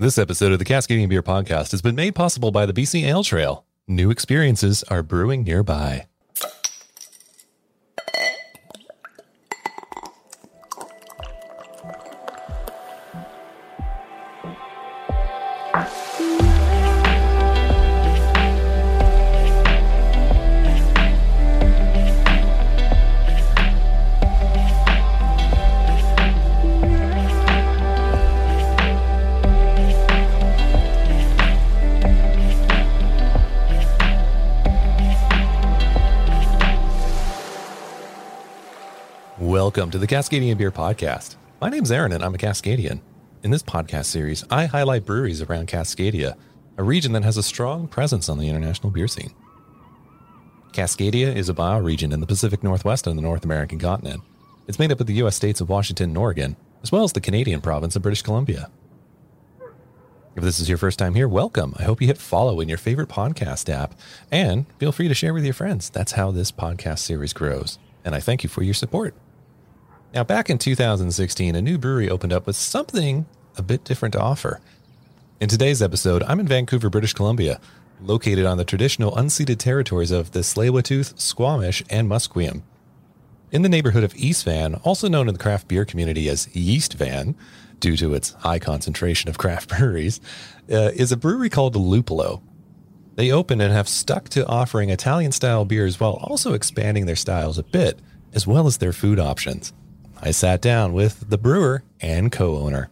This episode of the Cascadian Beer Podcast has been made possible by the BC Ale Trail. New experiences are brewing nearby. Welcome to the Cascadian Beer Podcast. My name's Aaron and I'm a Cascadian. In this podcast series, I highlight breweries around Cascadia, a region that has a strong presence on the international beer scene. Cascadia is a bioregion in the Pacific Northwest of the North American continent. It's made up of the U.S. states of Washington and Oregon, as well as the Canadian province of British Columbia. If this is your first time here, welcome. I hope you hit follow in your favorite podcast app and feel free to share with your friends. That's how this podcast series grows. And I thank you for your support. Now, back in 2016, a new brewery opened up with something a bit different to offer. In today's episode, I'm in Vancouver, British Columbia, located on the traditional unceded territories of the Tsleil-Waututh, Squamish, and Musqueam. In the neighborhood of East Van, also known in the craft beer community as Yeast Van, due to its high concentration of craft breweries, uh, is a brewery called Luppolo. They opened and have stuck to offering Italian style beers while also expanding their styles a bit, as well as their food options. I sat down with the brewer and co owner.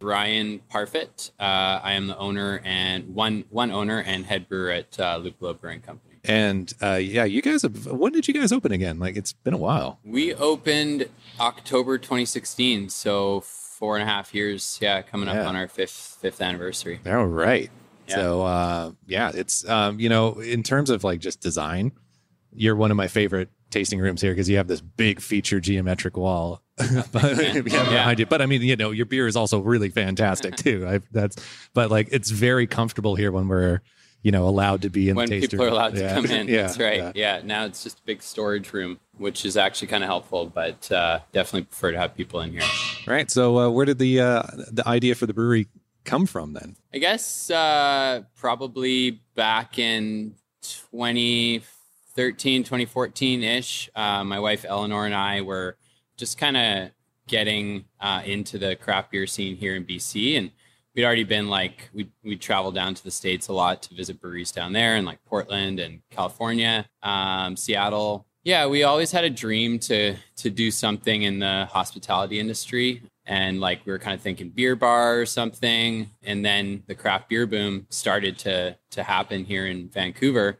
Ryan Parfitt. Uh, I am the owner and one one owner and head brewer at uh, Luppolo Brewing Company. And uh, yeah, you guys have. When did you guys open again? Like it's been a while. We opened October 2016, so four and a half years. Yeah, coming up Yeah. on our fifth fifth anniversary. All right. Yeah. So uh, yeah, it's um, you know in terms of like just design, you're one of my favorite tasting rooms here because you have this big feature geometric wall but, yeah, behind you. But I mean, you know, your beer is also really fantastic too. I, that's but like it's very comfortable here when we're you know allowed to be in When the tasting people are allowed to come in, yeah, that's right. yeah. Yeah. now it's just a big storage room, which is actually kind of helpful, but uh, definitely prefer to have people in here. Right. So uh, where did the uh, the idea for the brewery come from then? I guess uh, probably back in 2013, 2014 ish. Uh, my wife Eleanor and I were just kind of getting uh, into the craft beer scene here in BC. And we'd already been like, we'd, we'd travel down to the States a lot to visit breweries down there in like Portland and California, um, Seattle. Yeah, we always had a dream to to do something in the hospitality industry and like we were kind of thinking beer bar or something and then the craft beer boom started to to happen here in vancouver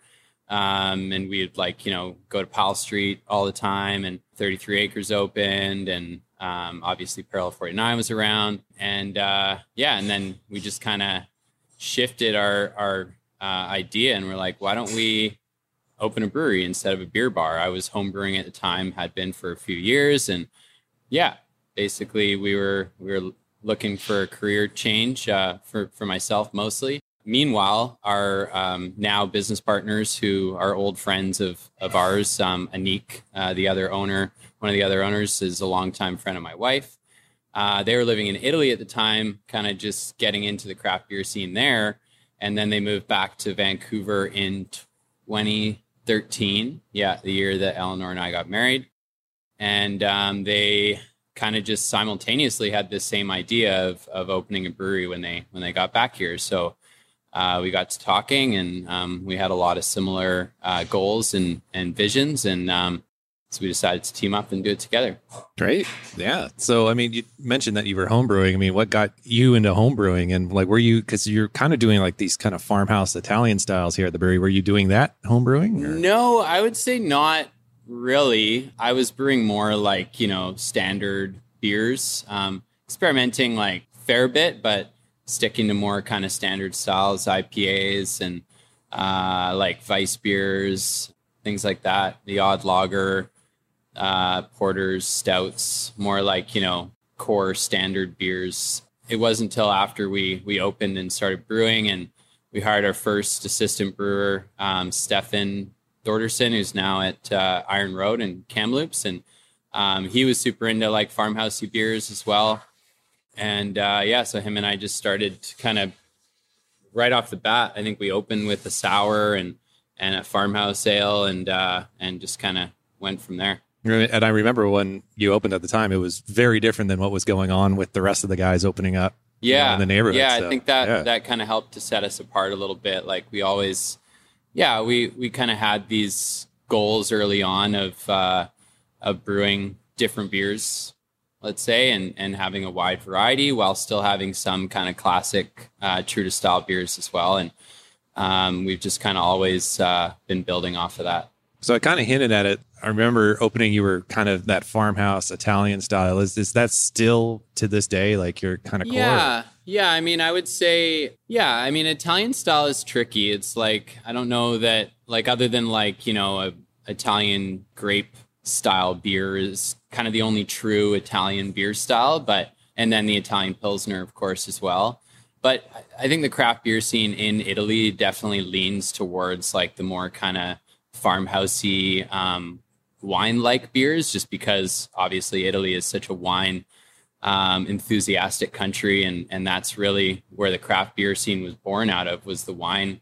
um, and we'd like you know go to Powell Street all the time and 33 acres opened and um, obviously parallel 49 was around and uh, yeah and then we just kind of shifted our our uh, idea and we're like why don't we open a brewery instead of a beer bar i was home brewing at the time had been for a few years and yeah basically we were we were looking for a career change uh, for for myself mostly. Meanwhile, our um, now business partners, who are old friends of of ours, um, Anik, uh, the other owner, one of the other owners, is a longtime friend of my wife. Uh, they were living in Italy at the time, kind of just getting into the craft beer scene there, and then they moved back to Vancouver in 2013. Yeah, the year that Eleanor and I got married, and um, they kind of just simultaneously had this same idea of, of opening a brewery when they when they got back here. So uh, we got to talking, and um, we had a lot of similar uh, goals and and visions, and um, so we decided to team up and do it together. Great. Yeah. So, I mean, you mentioned that you were homebrewing. I mean, what got you into homebrewing? And like, were you, because you're kind of doing like these kind of farmhouse Italian styles here at the brewery. Were you doing that homebrewing? No, I would say not really. I was brewing more like, you know, standard beers, um, experimenting like fair bit, but sticking to more kind of standard styles, IPAs and uh, like vice beers, things like that. The odd lager, uh, porters, stouts, more like, you know, core standard beers. It wasn't until after we we opened and started brewing and we hired our first assistant brewer, um, Stefan Thorderson, who's now at uh, Iron Road and Kamloops, and um, he was super into like farmhousey beers as well. And uh, yeah, so him and I just started kind of right off the bat. I think we opened with a sour and and a farmhouse ale, and uh, and just kind of went from there. And I remember when you opened at the time, it was very different than what was going on with the rest of the guys opening up. Yeah, you know, in the neighborhood. Yeah, so, I think that yeah. that kind of helped to set us apart a little bit. Like we always, yeah, we we kind of had these goals early on of uh, of brewing different beers, let's say, and and having a wide variety while still having some kind of classic, uh, true to style beers as well. And um, we've just kind of always uh, been building off of that. So I kind of hinted at it. I remember opening, you were kind of that farmhouse Italian style. Is is that still to this day like your kind of core? Yeah, yeah. I mean, I would say, yeah. I mean, Italian style is tricky. It's like I don't know that like other than like you know a Italian grape style beer is kind of the only true Italian beer style, but and then the Italian pilsner, of course, as well. But I think the craft beer scene in Italy definitely leans towards like the more kind of farmhousey um, wine-like beers, just because obviously Italy is such a wine um, enthusiastic country, and and that's really where the craft beer scene was born out of was the wine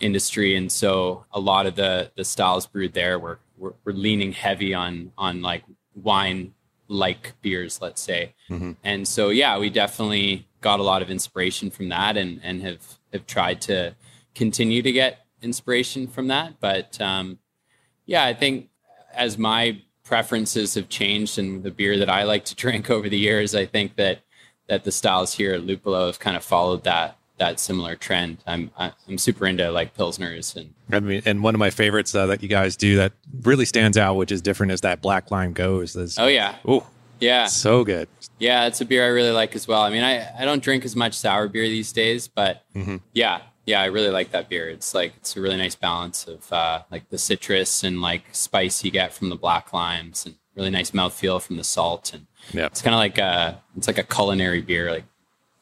industry, and so a lot of the the styles brewed there were were, were leaning heavy on on like wine like beers, let's say, mm-hmm. and so yeah, we definitely got a lot of inspiration from that, and and have have tried to continue to get inspiration from that, but um, yeah, I think as my preferences have changed and the beer that I like to drink over the years, I think that that the styles here at Luppolo have kind of followed that that similar trend. I'm I'm super into like pilsners and I mean, and one of my favorites uh, that you guys do that really stands out, which is different, is that black lime gose. Oh yeah, oh yeah, so good. Yeah, it's a beer I really like as well. I mean, I I don't drink as much sour beer these days, but mm-hmm. yeah, yeah, I really like that beer. It's like it's a really nice balance of uh, like the citrus and like spice you get from the black limes, and really nice mouthfeel from the salt. And yeah, it's kind of like a it's like a culinary beer. Like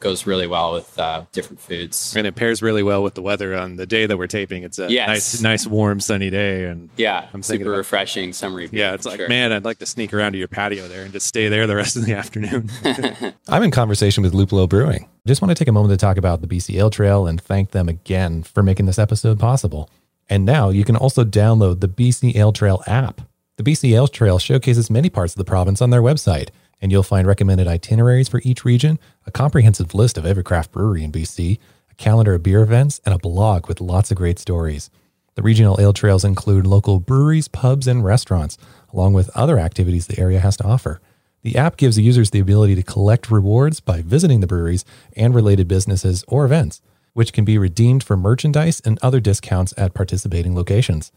goes really well with uh, different foods, and it pairs really well with the weather on the day that we're taping. It's a yes. nice, nice, warm, sunny day, and yeah, I'm super about, refreshing summery. Beer, yeah, it's like sure. man, I'd like to sneak around to your patio there and just stay there the rest of the afternoon. I'm in conversation with Luppolo Brewing. Just want to take a moment to talk about the BC Ale Trail and thank them again for making this episode possible. And now you can also download the BC Ale Trail app. The BC Ale Trail showcases many parts of the province on their website and you'll find recommended itineraries for each region, a comprehensive list of every craft brewery in BC, a calendar of beer events, and a blog with lots of great stories. The regional ale trails include local breweries, pubs, and restaurants, along with other activities the area has to offer. The app gives users the ability to collect rewards by visiting the breweries and related businesses or events, which can be redeemed for merchandise and other discounts at participating locations.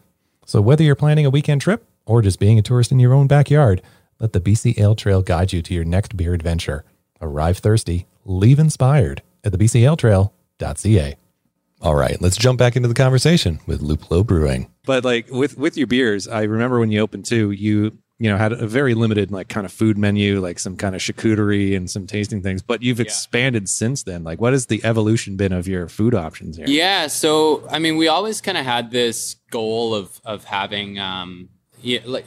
So, whether you're planning a weekend trip or just being a tourist in your own backyard, let the BC Ale Trail guide you to your next beer adventure. Arrive thirsty, leave inspired at the bcaletrail.ca. All right, let's jump back into the conversation with Luppolo Brewing. But like with with your beers, I remember when you opened too, you you know had a very limited like kind of food menu, like some kind of charcuterie and some tasting things. But you've expanded since then. Like, what has the evolution been of your food options here? Yeah, so I mean, we always kind of had this goal of of having um, yeah, like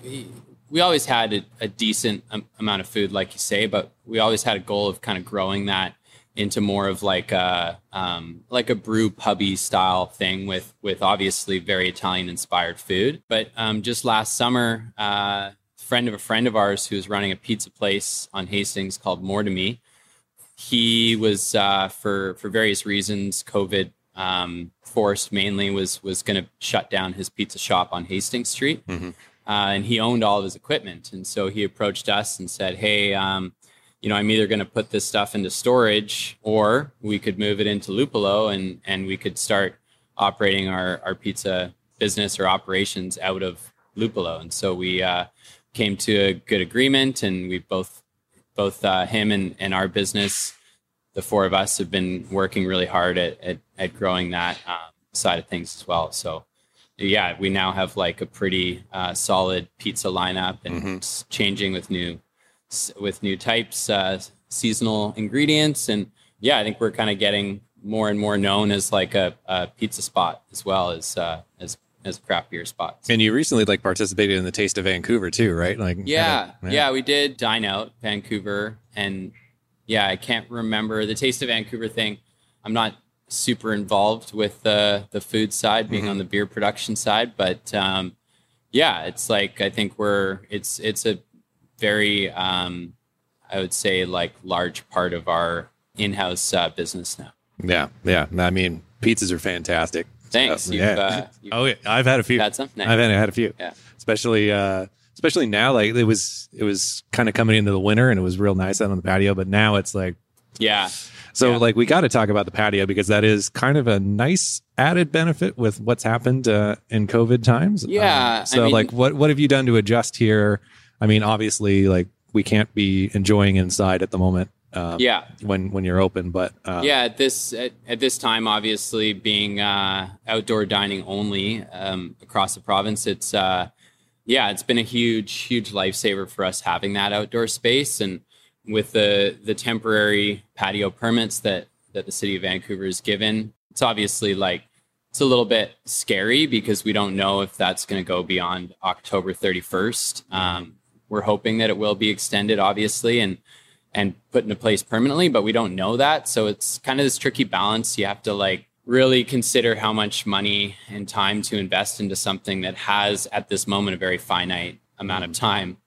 we always had a, a decent um, amount of food, like you say, but we always had a goal of kind of growing that into more of like a um, like a brew pubby style thing with with obviously very Italian inspired food. But um, just last summer, uh, friend of a friend of ours who was running a pizza place on Hastings called More to Me, he was uh, for for various reasons, COVID um, forced mainly was was going to shut down his pizza shop on Hastings Street. Mm-hmm uh, and he owned all of his equipment. And so he approached us and said, "Hey, um, you know, I'm either going to put this stuff into storage, or we could move it into Luppolo, and and we could start operating our our pizza business or operations out of Luppolo." And so we uh, came to a good agreement, and we both both uh, him and and our business, the four of us have been working really hard at at, at growing that um, side of things as well. So yeah, we now have like a pretty uh, solid pizza lineup and Mhm. changing with new with new types, uh, seasonal ingredients, and yeah, I think we're kind of getting more and more known as like a, a pizza spot as well as uh, as as craft beer spots. And you recently like participated in the Taste of Vancouver too, right? Like Yeah, yeah, we did dine out Vancouver, and yeah, I can't remember the Taste of Vancouver thing. I'm not super involved with the the food side, being Mhm. on the beer production side, but um, yeah, it's like I think we're it's it's a very um, I would say like large part of our in-house uh, business now. Yeah, yeah. I mean, pizzas are fantastic. Thanks. So, You've, yeah. uh, oh, yeah. I've had a few. had some. Nice. I've had, had a few. Yeah. Especially, uh, especially now, like it was, it was kind of coming into the winter, and it was real nice out on the patio. But now it's like, yeah. So Yeah. like we got to talk about the patio because that is kind of a nice added benefit with what's happened uh, in COVID times. Yeah, Um, I so mean- like, what what have you done to adjust here? I mean, obviously, like we can't be enjoying inside at the moment. Um, Yeah. When when you're open, but uh, yeah at this at, at this time obviously being uh, outdoor dining only um, across the province it's uh, yeah it's been a huge huge lifesaver for us having that outdoor space and with the the temporary patio permits that that the city of vancouver has given it's obviously like it's a little bit scary because we don't know if that's going to go beyond october 31st um, we're hoping that it will be extended obviously and and put into place permanently, but we don't know that. So it's kind of this tricky balance. You have to like really consider how much money and time to invest into something that has at this moment a very finite amount of time.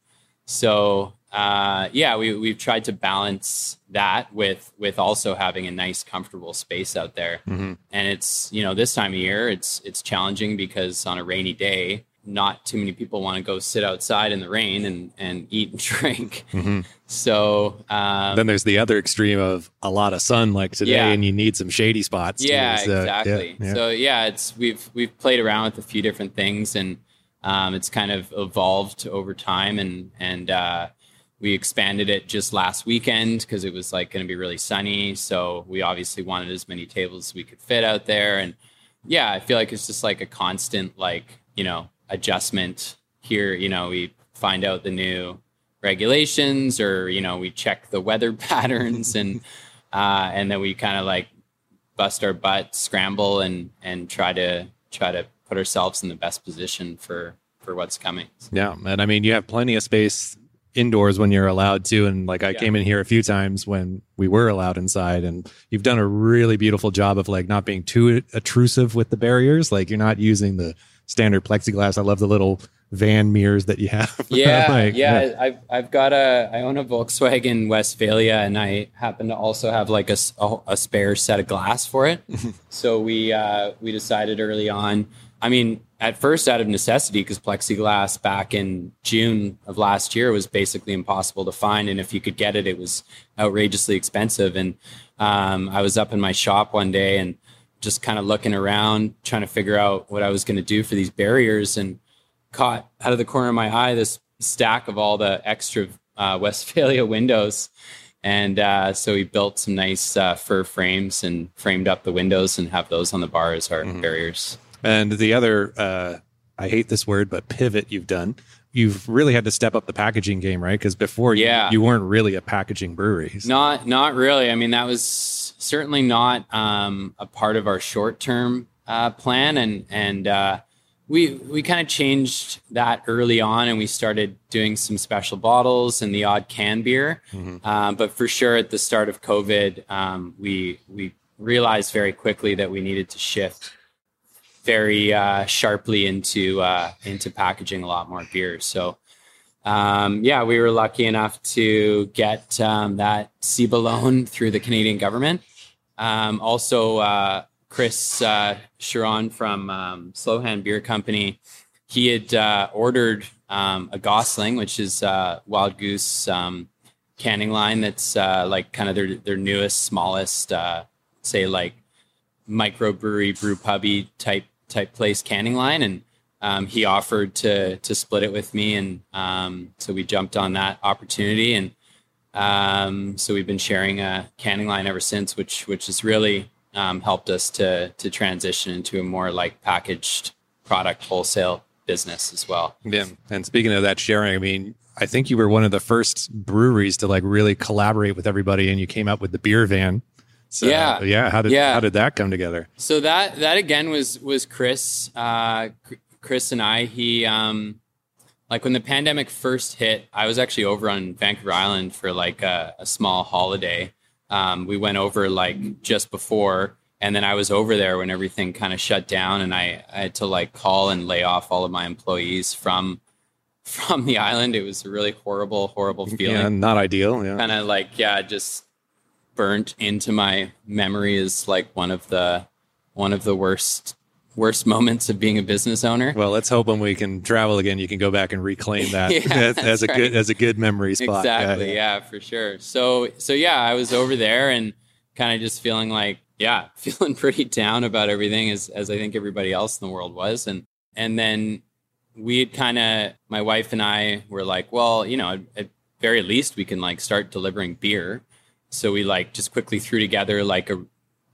So uh, yeah, we we've tried to balance that with with also having a nice, comfortable space out there. Mhm. And it's you know this time of year, it's it's challenging because on a rainy day, not too many people want to go sit outside in the rain and and eat and drink. Mhm. So um, then there's the other extreme of a lot of sun like today Yeah. and you need some shady spots yeah, So, yeah, exactly. yeah. So yeah, it's we've we've played around with a few different things and um, it's kind of evolved over time and and uh, we expanded it just last weekend because it was like going to be really sunny. So we obviously wanted as many tables as we could fit out there and yeah, I feel like it's just like a constant like you know adjustment here. You know, we find out the new regulations or you know we check the weather patterns and uh, and then we kind of like bust our butt scramble and and try to try to put ourselves in the best position for for what's coming Yeah, and I mean, you have plenty of space indoors when you're allowed to, and like I Yeah. came in here a few times when we were allowed inside, and you've done a really beautiful job of like not being too intrusive with the barriers. Like you're not using the standard plexiglass. I love the little van mirrors that you have. yeah Like, yeah i've i've got a i own a volkswagen westfalia and i happen to also have like a spare set of glass for it so we uh we decided early on i mean at first out of necessity because plexiglass back in june of last year was basically impossible to find and if you could get it it was outrageously expensive and um, i was up in my shop one day and just kind of looking around trying to figure out what i was going to do for these barriers and caught out of the corner of my eye this stack of all the extra uh, Westfalia windows. And uh, so we built some nice uh, fur frames and framed up the windows and have those on the bar as our Mhm. barriers. And the other, uh, I hate this word, but pivot you've done. You've really had to step up the packaging game, right? Because before, you- Yeah. you, weren't really a packaging brewery. Not, not really. I mean, that was certainly not um, a part of our short-term uh, plan, and and uh, we we kind of changed that early on, and we started doing some special bottles and the odd can beer. Mhm. Um, but for sure, at the start of COVID, um, we we realized very quickly that we needed to shift very uh, sharply into uh, into packaging a lot more beer. So. Um, yeah, we were lucky enough to get um, that CEBA loan through the Canadian government. Um, also, uh, Chris uh, Sharon from um, Slowhand Beer Company, he had uh, ordered um, a Gosling, which is uh, Wild Goose um, canning line. That's uh, like kind of their their newest, smallest, uh, say like microbrewery, brew pubby type type place canning line, and um, he offered to to split it with me, and um, so we jumped on that opportunity, and um, so we've been sharing a canning line ever since, which which has really um, helped us to to transition into a more like packaged product wholesale business as well. Yeah. And speaking of that sharing, I mean, I think you were one of the first breweries to like really collaborate with everybody and you came out with the beer van. So Yeah. yeah. How did Yeah. how did that come together? So that that again was was Chris, uh, Chris and I. He um, like when the pandemic first hit, I was actually over on Vancouver Island for like a, a small holiday. Um, we went over like just before, and then I was over there when everything kind of shut down, and I, I had to like call and lay off all of my employees from from the island. It was a really horrible, horrible feeling. Yeah, not ideal. Yeah, kind of like yeah, just burnt into my memory as like one of the one of the worst worst moments of being a business owner. Well, let's hope when we can travel again, you can go back and reclaim that yeah, as, a right. good as a good memory spot. Exactly. Yeah, yeah. yeah, for sure. So so yeah, I was over there and kind of just feeling like yeah, feeling pretty down about everything as as I think everybody else in the world was, and and then we had kind of my wife and I were like, well, you know, at, at very least we can like start delivering beer. So we like just quickly threw together like a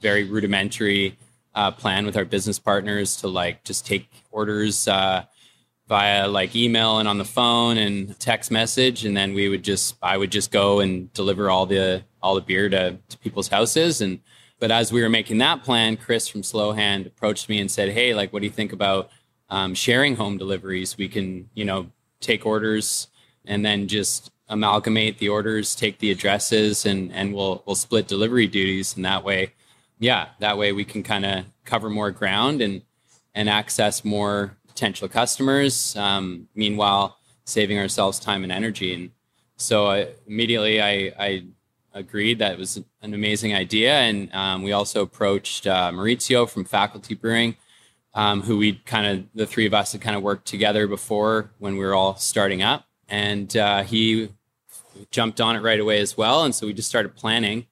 very rudimentary uh, plan with our business partners to like just take orders uh, via like email and on the phone and text message, and then we would just I would just go and deliver all the all the beer to, to people's houses. And but as we were making that plan, Chris from Slow Hand approached me and said, "Hey, like, what do you think about um, sharing home deliveries? We can you know take orders and then just amalgamate the orders, take the addresses, and and we'll we'll split delivery duties, and that way." yeah, that way we can kind of cover more ground and and access more potential customers. Um, meanwhile, saving ourselves time and energy. And so I, immediately I, I agreed that was an amazing idea. And um, we also approached uh, Maurizio from Faculty Brewing, um, who we kind of, the three of us had kind of worked together before when we were all starting up. And uh, he jumped on it right away as well. And so we just started planning.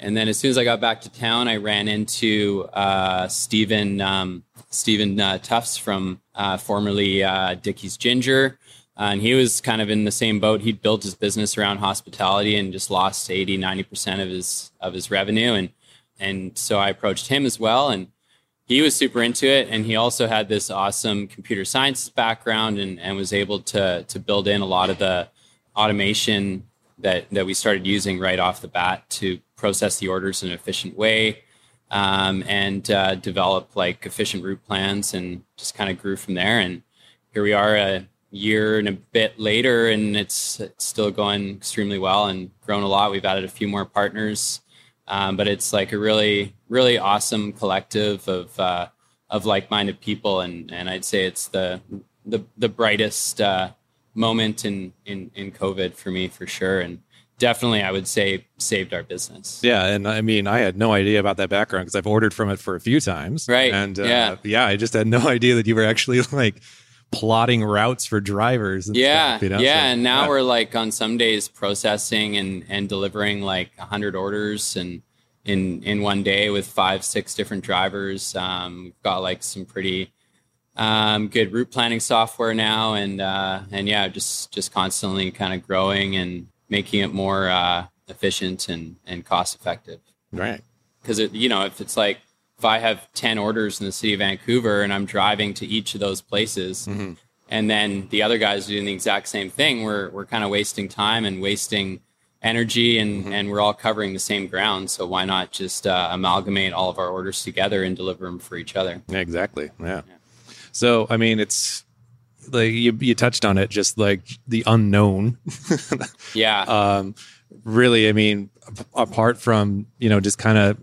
And then as soon as I got back to town, I ran into uh, Stephen um, Stephen uh, Tufts from uh, formerly uh, Dickey's Ginger. Uh, and he was kind of in the same boat. He'd built his business around hospitality and just lost 80, 90% of his of his revenue. And and so I approached him as well. And he was super into it. And he also had this awesome computer science background and, and was able to to build in a lot of the automation that that we started using right off the bat to process the orders in an efficient way um, and uh, develop like efficient route plans and just kind of grew from there. And here we are a year and a bit later, and it's, it's still going extremely well and grown a lot. We've added a few more partners, um, but it's like a really, really awesome collective of uh, of like-minded people, and and I'd say it's the the the brightest uh, moment in in in COVID for me for sure, and definitely I would say saved our business. Yeah, and I mean I had no idea about that background because I've ordered from it for a few times. Right. And uh, yeah, yeah, I just had no idea that you were actually like plotting routes for drivers. yeah, stuff, you know? yeah. So, and now yeah. we're like on some days processing and and delivering like hundred orders and in in one day with five six different drivers. Um, we've got like some pretty um, good route planning software now, and uh, and yeah, just just constantly kind of growing and making it more uh, efficient and, and cost effective. Right. Because you know, if it's like if I have ten orders in the city of Vancouver and I'm driving to each of those places, mm-hmm. and then the other guys are doing the exact same thing, we're we're kind of wasting time and wasting energy, and mm-hmm. and we're all covering the same ground. So why not just uh, amalgamate all of our orders together and deliver them for each other? Exactly. Yeah. yeah. So I mean, it's like you, you touched on it, just like the unknown. yeah. Um, really, I mean, apart from you know just kind of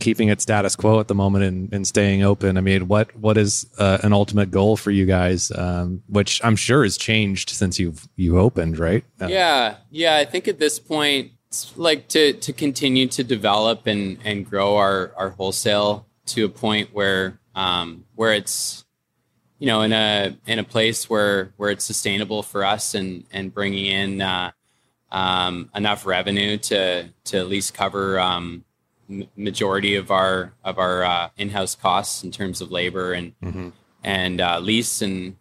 keeping it status quo at the moment and, and staying open. I mean, what what is uh, an ultimate goal for you guys? Um, which I'm sure has changed since you've you opened, right? Uh, yeah, yeah. I think at this point, it's like to to continue to develop and and grow our our wholesale to a point where um, where it's you know in a in a place where where it's sustainable for us and and bringing in uh, um, enough revenue to to at least cover um, majority of our of our uh, in-house costs in terms of labor and mm-hmm. and uh, lease and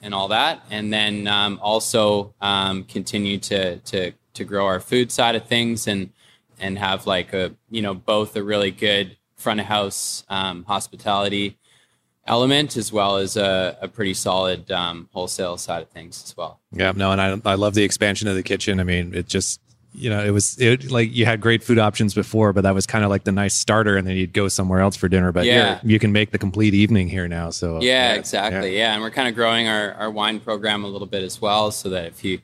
and all that, and then um, also um, continue to to to grow our food side of things and and have like a you know both a really good front of house um, hospitality element as well as a, a pretty solid um, wholesale side of things as well. Yeah, no, and I I love the expansion of the kitchen. I mean, it just you know, it was it, like you had great food options before, but that was kind of like the nice starter, and then you'd go somewhere else for dinner. But Yeah. you can make the complete evening here now. So Yeah, exactly. Yeah. and we're kind of growing our, our wine program a little bit as well, so that if you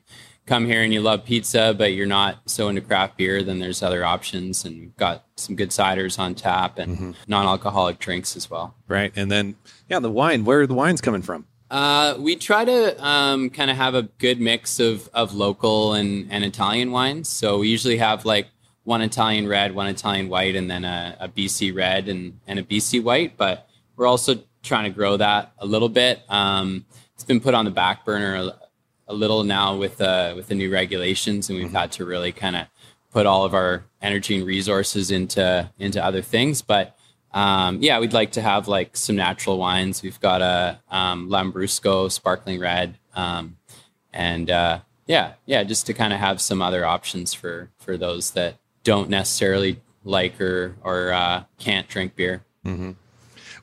come here and you love pizza, but you're not so into craft beer, then there's other options, and we've got some good ciders on tap and non-alcoholic drinks as well. right. And then yeah, the wine. Where are the wines coming from? Uh, we try to um, kind of have a good mix of, of local and, and Italian wines. So we usually have like one Italian red, one Italian white, and then a, a BC red and, and a BC white. But we're also trying to grow that a little bit. Um, it's been put on the back burner a, little now with uh, with the new regulations, and we've had to really kind of put all of our energy and resources into into other things. But um, yeah, we'd like to have like some natural wines. We've got a um, Lambrusco sparkling red, um, and uh, yeah, yeah, just to kind of have some other options for for those that don't necessarily like or or uh, can't drink beer.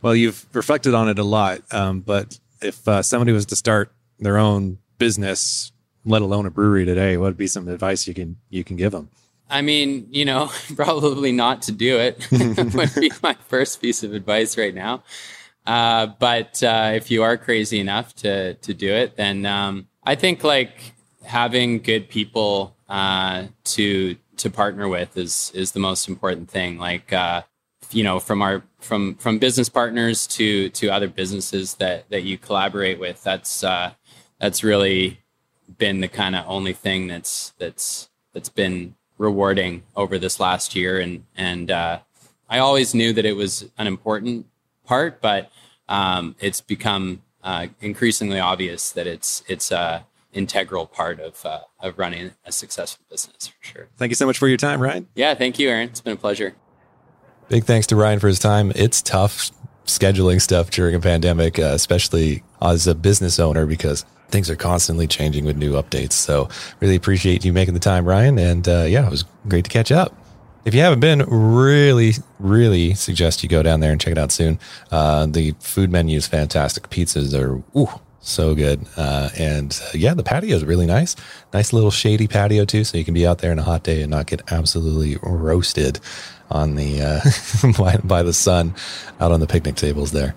Well, you've reflected on it a lot, um, but if uh, somebody was to start their own business, let alone a brewery today, what would be some advice you can you can give them? I mean, you know, probably not to do it would be my first piece of advice right now. Uh, but uh, if you are crazy enough to to do it, then um, I think like having good people uh, to to partner with is is the most important thing. Like uh, you know, from our from from business partners to to other businesses that that you collaborate with. That's uh, that's really been the kind of only thing that's that's that's been rewarding over this last year and and uh, I always knew that it was an important part but um, it's become uh, increasingly obvious that it's it's a integral part of uh, of running a successful business for sure Thank you so much for your time, Ryan. yeah thank you Aaron it's been a pleasure Big thanks to Ryan for his time. It's tough scheduling stuff during a pandemic, uh, especially as a business owner, because things are constantly changing with new updates. So, really appreciate you making the time, Ryan. And uh, yeah, it was great to catch up. If you haven't been, really, really suggest you go down there and check it out soon. Uh, the food menu is fantastic. Pizzas are ooh, so good. Uh, and uh, yeah, the patio is really nice. Nice little shady patio too, so you can be out there in a hot day and not get absolutely roasted on the uh, by, by the sun out on the picnic tables there.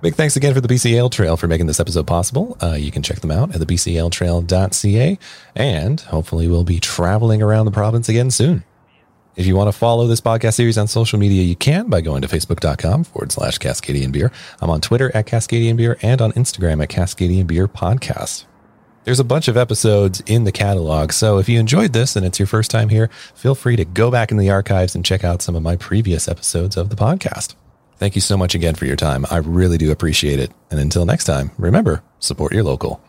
Big thanks again for the BC Ale Trail for making this episode possible. Uh, you can check them out at the bcaletrail.ca, and hopefully we'll be traveling around the province again soon. If you want to follow this podcast series on social media, you can by going to facebook.com forward slash Cascadian Beer. I'm on Twitter at Cascadian Beer and on Instagram at Cascadian Beer Podcast. There's a bunch of episodes in the catalog, so if you enjoyed this and it's your first time here, feel free to go back in the archives and check out some of my previous episodes of the podcast. Thank you so much again for your time. I really do appreciate it. And until next time, remember, support your local.